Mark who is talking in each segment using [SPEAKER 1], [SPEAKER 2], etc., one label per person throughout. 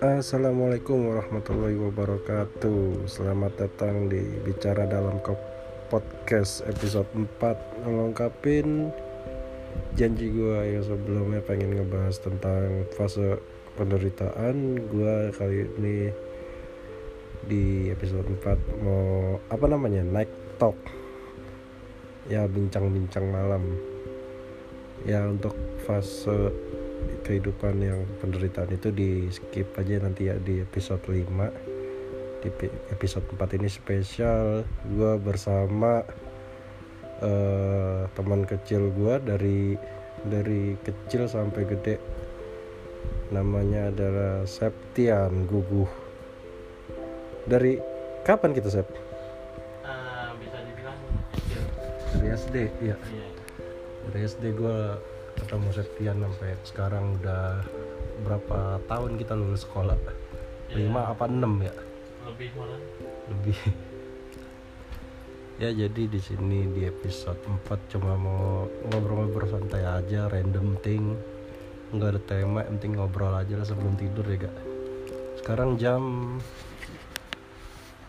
[SPEAKER 1] Assalamualaikum warahmatullahi wabarakatuh. Selamat datang di Bicara Dalam Podcast episode 4 Ngelengkapin janji gue yang sebelumnya pengen ngebahas tentang fase penderitaan. Gue kali ini di episode 4 mau apa namanya night talk Ya bincang-bincang malam. Ya untuk fase kehidupan yang penderitaan itu di skip aja nanti ya di episode 5 di episode 4 ini spesial. Gue bersama uh, teman kecil gue dari dari kecil sampai gede. Namanya adalah Septian Guguh. Dari kapan kita Sep? SD ya iya. dari SD gue ketemu Septian sampai sekarang udah berapa tahun kita lulus sekolah? Ya, lima apa enam ya?
[SPEAKER 2] Lebih malah
[SPEAKER 1] lebih. Ya jadi di sini di episode 4 cuma mau ngobrol-ngobrol santai aja random thing. Nggak ada tema yang penting ngobrol aja lah sebelum tidur ya gak sekarang jam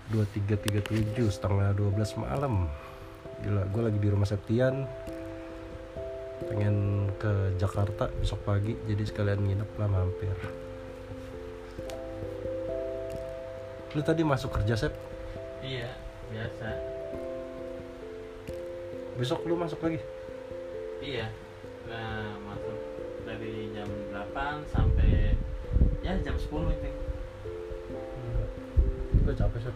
[SPEAKER 1] 23.37 setengah 12 malam gila gue lagi di rumah Septian. Pengen ke Jakarta besok pagi jadi sekalian nginep lah mampir. Lu tadi masuk kerja Sep?
[SPEAKER 2] iya biasa.
[SPEAKER 1] Besok lu masuk lagi?
[SPEAKER 2] iya nah masuk dari jam 8 sampai ya jam 10 itu.
[SPEAKER 1] Gue capek Sep.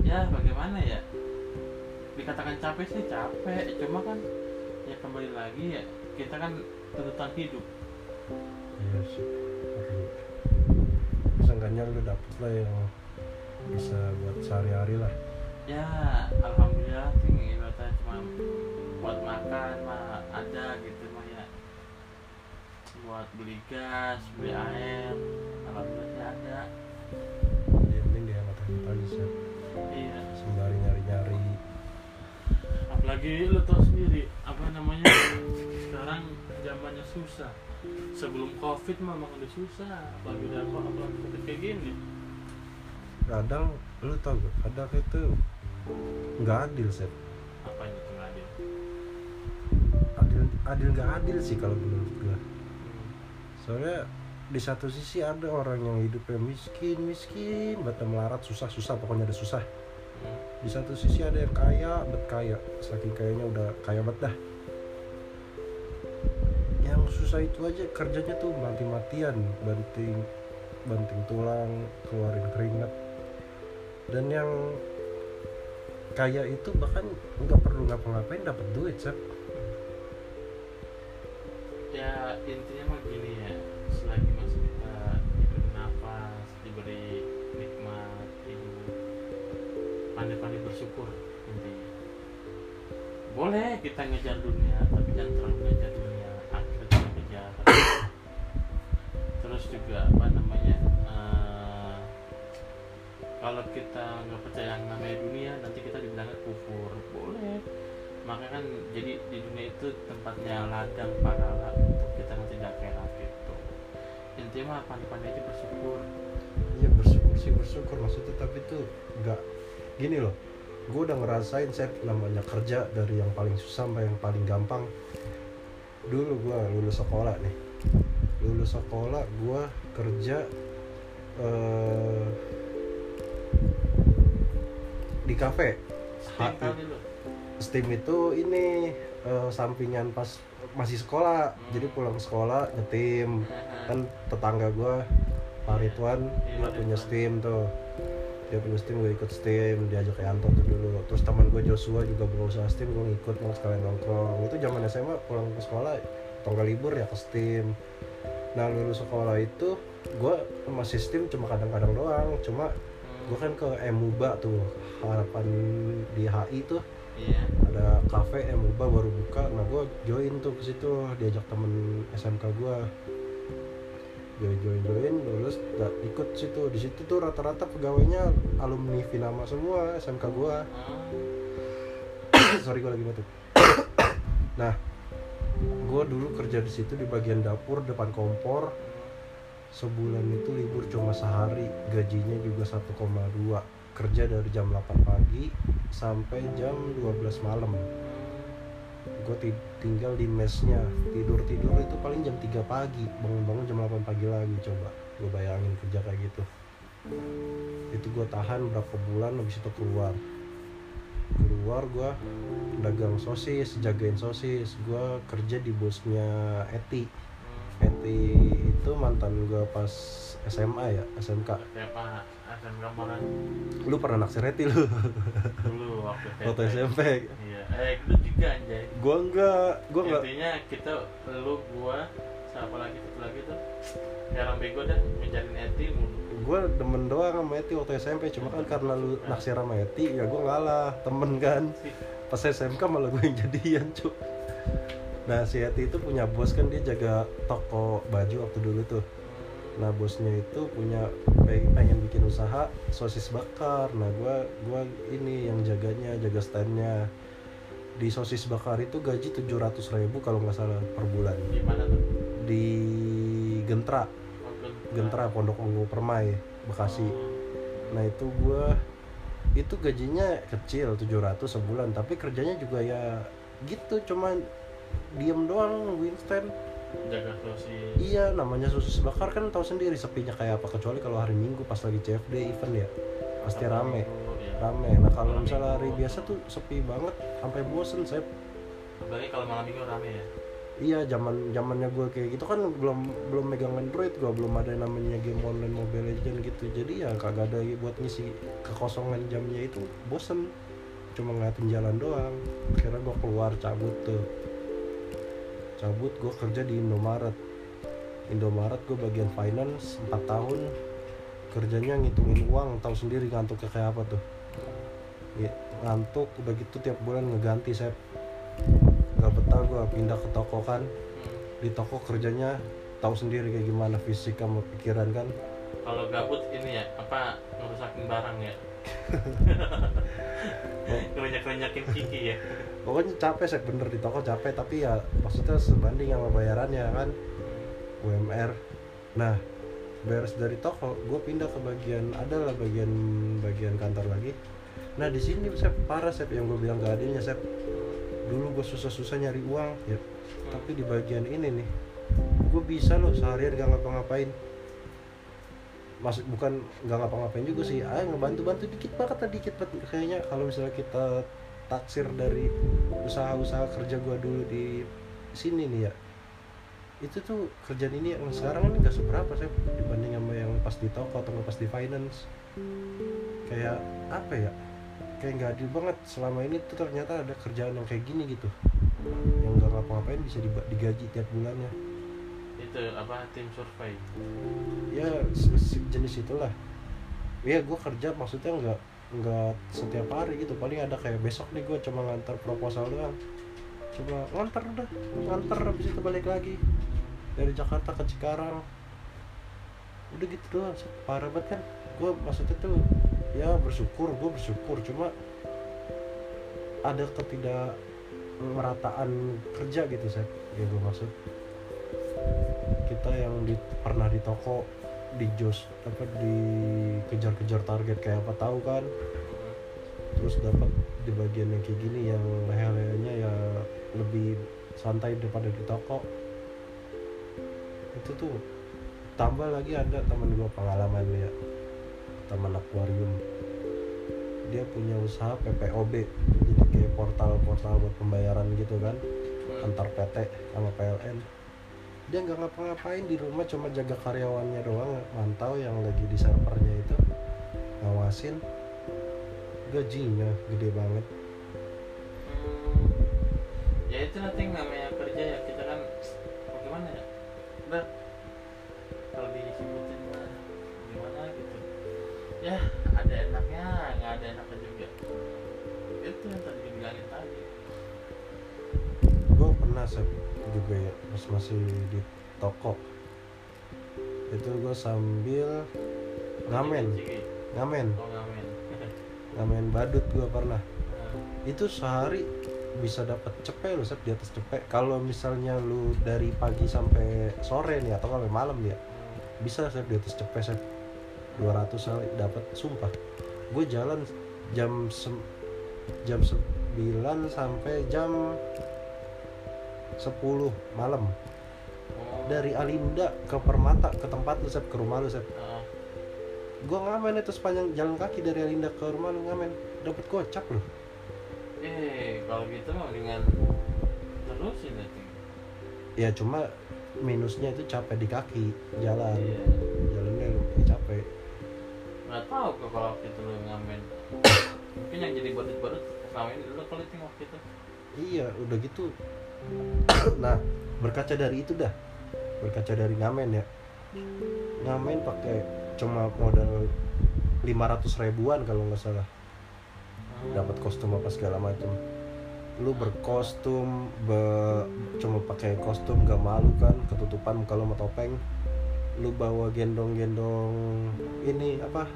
[SPEAKER 2] Ya bagaimana ya dikatakan capek sih capek. Cuma kan ya kembali lagi ya kita kan tuntutan hidup.
[SPEAKER 1] Iya sih. Seenggaknya lu dapet lah yang bisa buat sehari-hari lah.
[SPEAKER 2] Ya alhamdulillah sih ibaratnya cuma buat makan mah ada gitu mah ya. Buat beli gas beli air alhamdulillah sih ada.
[SPEAKER 1] Yang penting dia hemat tadi sih.
[SPEAKER 2] Iya.
[SPEAKER 1] Sembari
[SPEAKER 2] apalagi lu tau sendiri apa namanya sekarang zamannya susah. Sebelum covid mah emang udah susah apalagi udah kok apalagi covid kayak gini.
[SPEAKER 1] Kadang lu tau gak kadang itu nggak adil sih
[SPEAKER 2] apa yang itu nggak adil?
[SPEAKER 1] Adil adil nggak adil sih kalau menurut gua. Soalnya di satu sisi ada orang yang hidupnya miskin miskin bata melarat susah susah pokoknya ada susah di satu sisi ada yang kaya bet kaya. Saking kayaknya udah kaya bet dah. Yang susah itu aja kerjanya tuh mati-matian. Banting banting tulang keluarin keringat. Dan yang kaya itu bahkan nggak perlu ngapa-ngapain dapat duit sep.
[SPEAKER 2] Ya intinya bersyukur intinya. Boleh kita ngejar dunia tapi jangan terlalu ngejar dunia. Akhirnya jangan kejar. Terus juga apa namanya uh, kalau kita nggak percaya yang namanya dunia nanti kita dibilangnya kufur. Boleh. Makanya kan jadi di dunia itu tempatnya ladang pahala untuk kita nanti akhirat gitu. Intinya mah pandai-pandai aja bersyukur.
[SPEAKER 1] Iya bersyukur sih bersyukur. Maksudnya tapi tuh nggak gini loh gue udah ngerasain set namanya kerja dari yang paling susah sampai yang paling gampang. Dulu gue lulus sekolah nih. Lulus sekolah gue kerja uh, di kafe.
[SPEAKER 2] Steam
[SPEAKER 1] steam itu ini uh, sampingan pas masih sekolah. Hmm. jadi pulang sekolah nyetim kan tetangga gue Pak Ridwan dia punya steam tuh dia punya steam gue ikut steam diajak ke Yanto tuh dulu. Terus teman gue Joshua juga berusaha steam gue ngikut mau sekalian nongkrong. Itu zaman SMA pulang ke sekolah tanggal libur ya ke steam. Nah lulus sekolah itu gue masih steam cuma kadang-kadang doang. Cuma gue kan ke Emuba tuh harapan di HI tuh.
[SPEAKER 2] Iya.
[SPEAKER 1] ada kafe Emuba baru buka nah gue join tuh ke situ diajak temen SMK gue join join join lulus gak ikut situ. Di situ tuh rata-rata pegawainya alumni Vinama semua SMK gue
[SPEAKER 2] Ah,
[SPEAKER 1] sorry gue lagi batuk. Nah gue dulu kerja di situ di bagian dapur depan kompor. Sebulan itu libur cuma sehari gajinya juga 1,2 kerja dari jam 8 pagi sampai jam 12 malam gue tinggal di mesnya tidur tidur itu paling jam 3 pagi. Bangun bangun jam 8 pagi lagi coba. Gue bayangin kerja kayak gitu. Itu gue tahan berapa bulan habis itu keluar. Keluar gue dagang sosis jagain sosis. Gue kerja di bosnya Eti. Eti itu mantan gue pas SMA ya SMK
[SPEAKER 2] SMA SMK mana?
[SPEAKER 1] Lu pernah naksir Eti lu?
[SPEAKER 2] Dulu waktu
[SPEAKER 1] waktu SMP
[SPEAKER 2] iya. Eh juga anjay.
[SPEAKER 1] Gue enggak gue enggak.
[SPEAKER 2] Intinya kita lu gua siapa lagi satu lagi tuh orang bego dah ngejarin Eti mulu.
[SPEAKER 1] Gue demen doang sama Eti waktu SMP cuma kan karena lu naksir sama Eti ya gue ngalah temen kan. Pas SMK malah gue yang jadian cu nah si Eti itu punya bos kan dia jaga toko baju waktu dulu tuh. Nah bosnya itu punya pe- pengen bikin usaha sosis bakar. Nah gua gua ini yang jaganya jaga standnya di sosis bakar itu gaji 700 ribu kalau nggak salah per bulan.
[SPEAKER 2] Di mana tuh?
[SPEAKER 1] Di Gentra.
[SPEAKER 2] Oh,
[SPEAKER 1] Gentra. Pondok Ungu Permai Bekasi. Nah itu gua itu gajinya kecil 700 sebulan. Tapi kerjanya juga ya gitu cuman diem doang Winston
[SPEAKER 2] jaga sosis.
[SPEAKER 1] Iya, namanya sosis bakar kan tahu sendiri sepinya kayak apa kecuali kalau hari Minggu pas lagi CFD event ya. Pasti rame.
[SPEAKER 2] Minggu, ya.
[SPEAKER 1] Rame. Nah, kalau misalnya hari biasa tuh sepi banget sampai bosen saya.
[SPEAKER 2] apalagi kalau malam minggu rame ya
[SPEAKER 1] Iya, zaman zamannya gue kayak gitu kan belum belum megang Android gua belum ada yang namanya game online Mobile Legend gitu. Jadi ya kagak ada buat ngisi kekosongan jamnya itu bosen. Cuma ngeliatin jalan doang. Akhirnya gue keluar cabut tuh. Cabut gue kerja di Indomaret. Indomaret gue bagian finance 4 tahun kerjanya ngitungin uang tahu sendiri ngantuknya kayak apa tuh Ya, ngantuk udah gitu tiap bulan ngeganti saya nggak betah gue pindah ke toko kan. Di toko kerjanya tahu sendiri kayak gimana fisik sama pikiran kan.
[SPEAKER 2] Kalau gabut ini ya apa ngerusakin barang ya? Kerenyak kerenyakin kiki ya?
[SPEAKER 1] Pokoknya capek saya bener di toko capek tapi ya maksudnya sebanding sama bayarannya kan. UMR nah beres dari toko gue pindah ke bagian ada lah bagian bagian kantor lagi nah di sini saya parah saya yang gue bilang gak adilnya saya dulu gue susah-susah nyari uang ya. Tapi di bagian ini nih gue bisa loh seharian gak ngapa-ngapain. Masuk bukan nggak ngapa-ngapain juga sih ah ngebantu-bantu dikit banget lah dikit banget. Kayaknya kalau misalnya kita taksir dari usaha-usaha kerja gua dulu di sini nih ya. Itu tuh kerjaan ini yang sekarang ini nggak seberapa saya dibanding sama yang pas di toko atau pas di finance. Kayak apa ya kayak nggak adil banget. Selama ini tuh ternyata ada kerjaan yang kayak gini gitu. Yang nggak ngapa-ngapain bisa digaji tiap bulannya.
[SPEAKER 2] Itu apa tim survei?
[SPEAKER 1] Ya jenis itulah. Ya gue kerja maksudnya nggak nggak setiap hari gitu. Paling ada kayak besok nih gue cuma ngantar proposal doang. Cuma ngantar udah ngantar habis itu balik lagi. Dari Jakarta ke Cikarang. Udah gitu doang parah banget kan? Gue maksudnya tuh ya bersyukur gue bersyukur. Cuma ada ketidak merataan kerja gitu saya ya gue maksud kita yang di, pernah di toko di jos apa dikejar-kejar target kayak apa tahu kan? Terus dapat di bagian yang kayak gini yang leher-lehernya ya lebih santai daripada di toko. Itu tuh tambah lagi ada teman gua pengalaman ya teman akuarium. Dia punya usaha PPOB jadi kayak portal-portal buat pembayaran gitu kan. Antar PT sama PLN dia nggak ngapa-ngapain di rumah cuma jaga karyawannya doang mantau yang lagi di servernya itu ngawasin. Gajinya gede banget.
[SPEAKER 2] Hmm, ya itu nanti namanya kerja ya kita kan bagaimana ya ya ada enaknya nggak ada enaknya juga. Itu yang tadi dibilangin tadi.
[SPEAKER 1] Gue pernah Sep, juga ya pas masih di toko. Itu gue sambil ngamen. Ngamen.
[SPEAKER 2] Oh ngamen.
[SPEAKER 1] Ngamen badut gue pernah.
[SPEAKER 2] Nah,
[SPEAKER 1] itu sehari bisa dapat cepet lu Sep, di atas cepet. Kalau misalnya lu dari pagi sampai sore nih atau sampai malam ya bisa Sep, di atas cepet Sep. 200 kali dapat sumpah. Gue jalan jam sem- jam 9 sampai jam 10 malam.
[SPEAKER 2] Oh.
[SPEAKER 1] dari Alinda ke Permata ke tempat lu Sep, ke rumah lu Sep.
[SPEAKER 2] Heeh.
[SPEAKER 1] gue ngamen itu sepanjang jalan kaki dari Alinda ke rumah lu ngamen. Dapat gocap lu.
[SPEAKER 2] Eh kalau gitu mah dengan terusin nanti
[SPEAKER 1] ya cuma minusnya itu capek di kaki jalan.
[SPEAKER 2] Iya.
[SPEAKER 1] Jalannya lu capek
[SPEAKER 2] nggak tahu kok kalau waktu itu lu ngamen. Mungkin yang jadi badut-badut ngamen lu keliting waktu itu.
[SPEAKER 1] Iya udah gitu. Nah berkaca dari itu dah. Berkaca dari ngamen ya. Ngamen pakai cuma modal 500 ribuan kalau nggak salah. Dapat kostum apa segala macam lu berkostum be- cuma pakai kostum gak malu kan ketutupan lu sama topeng lu bawa gendong-gendong ini apa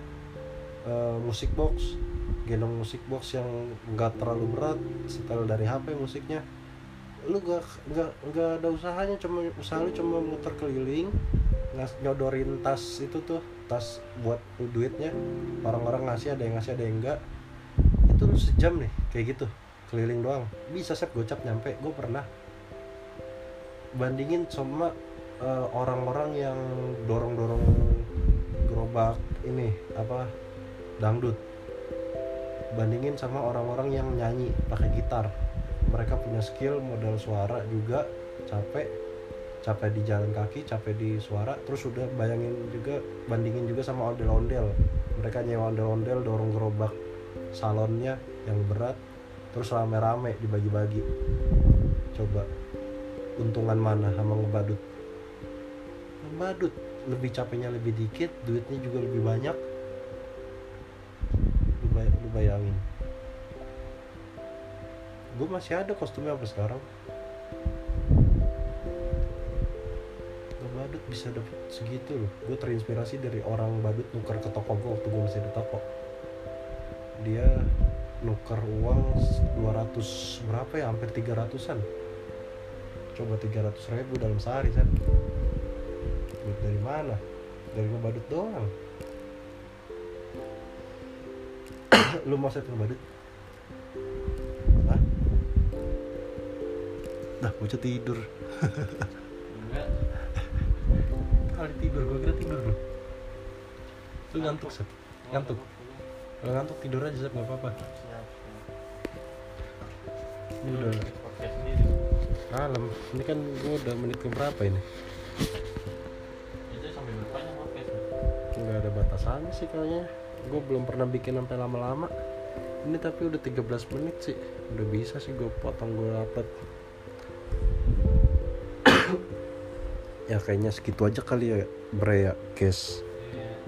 [SPEAKER 1] eh, musik box gendong musik box yang nggak terlalu berat setel dari HP musiknya. Lu gak nggak nggak ada usahanya cuma usaha lu cuma muter keliling ngas nyodorin tas itu tuh tas buat duitnya. Orang-orang ngasih ada yang ngasih ada yang enggak itu sejam nih kayak gitu keliling doang. Bisa sep gocap nyampe. Gue pernah bandingin sama eh, orang-orang yang dorong-dorong gerobak ini apa dangdut. Bandingin sama orang-orang yang nyanyi pakai gitar. Mereka punya skill modal suara juga capek. Capek di jalan kaki capek di suara. Terus udah bayangin juga bandingin juga sama ondel-ondel. Mereka nyewa ondel-ondel dorong gerobak salonnya yang berat terus rame-rame dibagi-bagi. Coba untungan mana sama ngebadut ngebadut lebih capeknya lebih dikit duitnya juga lebih banyak. Lu, bay- lu bayangin. Gue masih ada kostumnya sampai sekarang. Ngebadut bisa dapet segitu loh. Gue terinspirasi dari orang badut nuker ke toko gue waktu gue masih di toko. Dia nuker uang 200 berapa ya? Hampir 300an coba 300 ribu dalam sehari kan duit dari mana? Dari ngebadut doang. Lu mau set ngebadut Hah? dah bocah tidur.
[SPEAKER 2] Enggak.
[SPEAKER 1] Kali tidur gue kira tidur lu lu ngantuk set Ngantuk? kalau ngantuk tidur aja set nggak apa-apa. Ini udah malam. Ini kan gue udah menit ke berapa ini batasannya sih kayaknya. Gue belum pernah bikin sampai lama-lama. Ini tapi udah 13 menit sih. Udah bisa sih gue potong gue upload ya kayaknya segitu aja kali ya bre ya guys.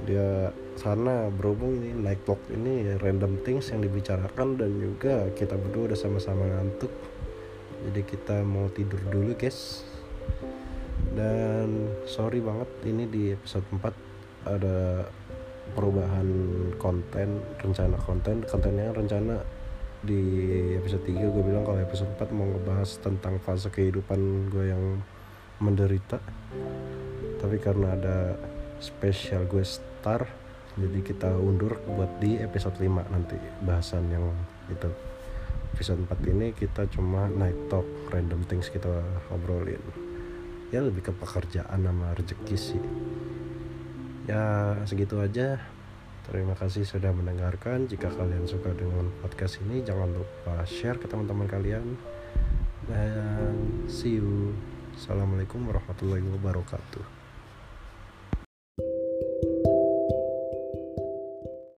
[SPEAKER 1] Dia sana berhubung ini night talk ini random things yang dibicarakan dan juga kita berdua udah sama-sama ngantuk. Jadi kita mau tidur dulu guys. Dan sorry banget ini di episode 4 ada perubahan konten rencana konten. Kontennya rencana di episode 3 gue bilang kalau episode 4 mau ngebahas tentang fase kehidupan gue yang menderita. Tapi karena ada spesial gue star jadi kita undur buat di episode 5 nanti bahasan yang itu. Episode 4 ini kita cuma night talk random things kita obrolin. Ya lebih ke pekerjaan sama rezeki sih ya segitu aja. Terima kasih sudah mendengarkan. Jika kalian suka dengan podcast ini jangan lupa share ke teman-teman kalian. Dan see you. Assalamualaikum warahmatullahi wabarakatuh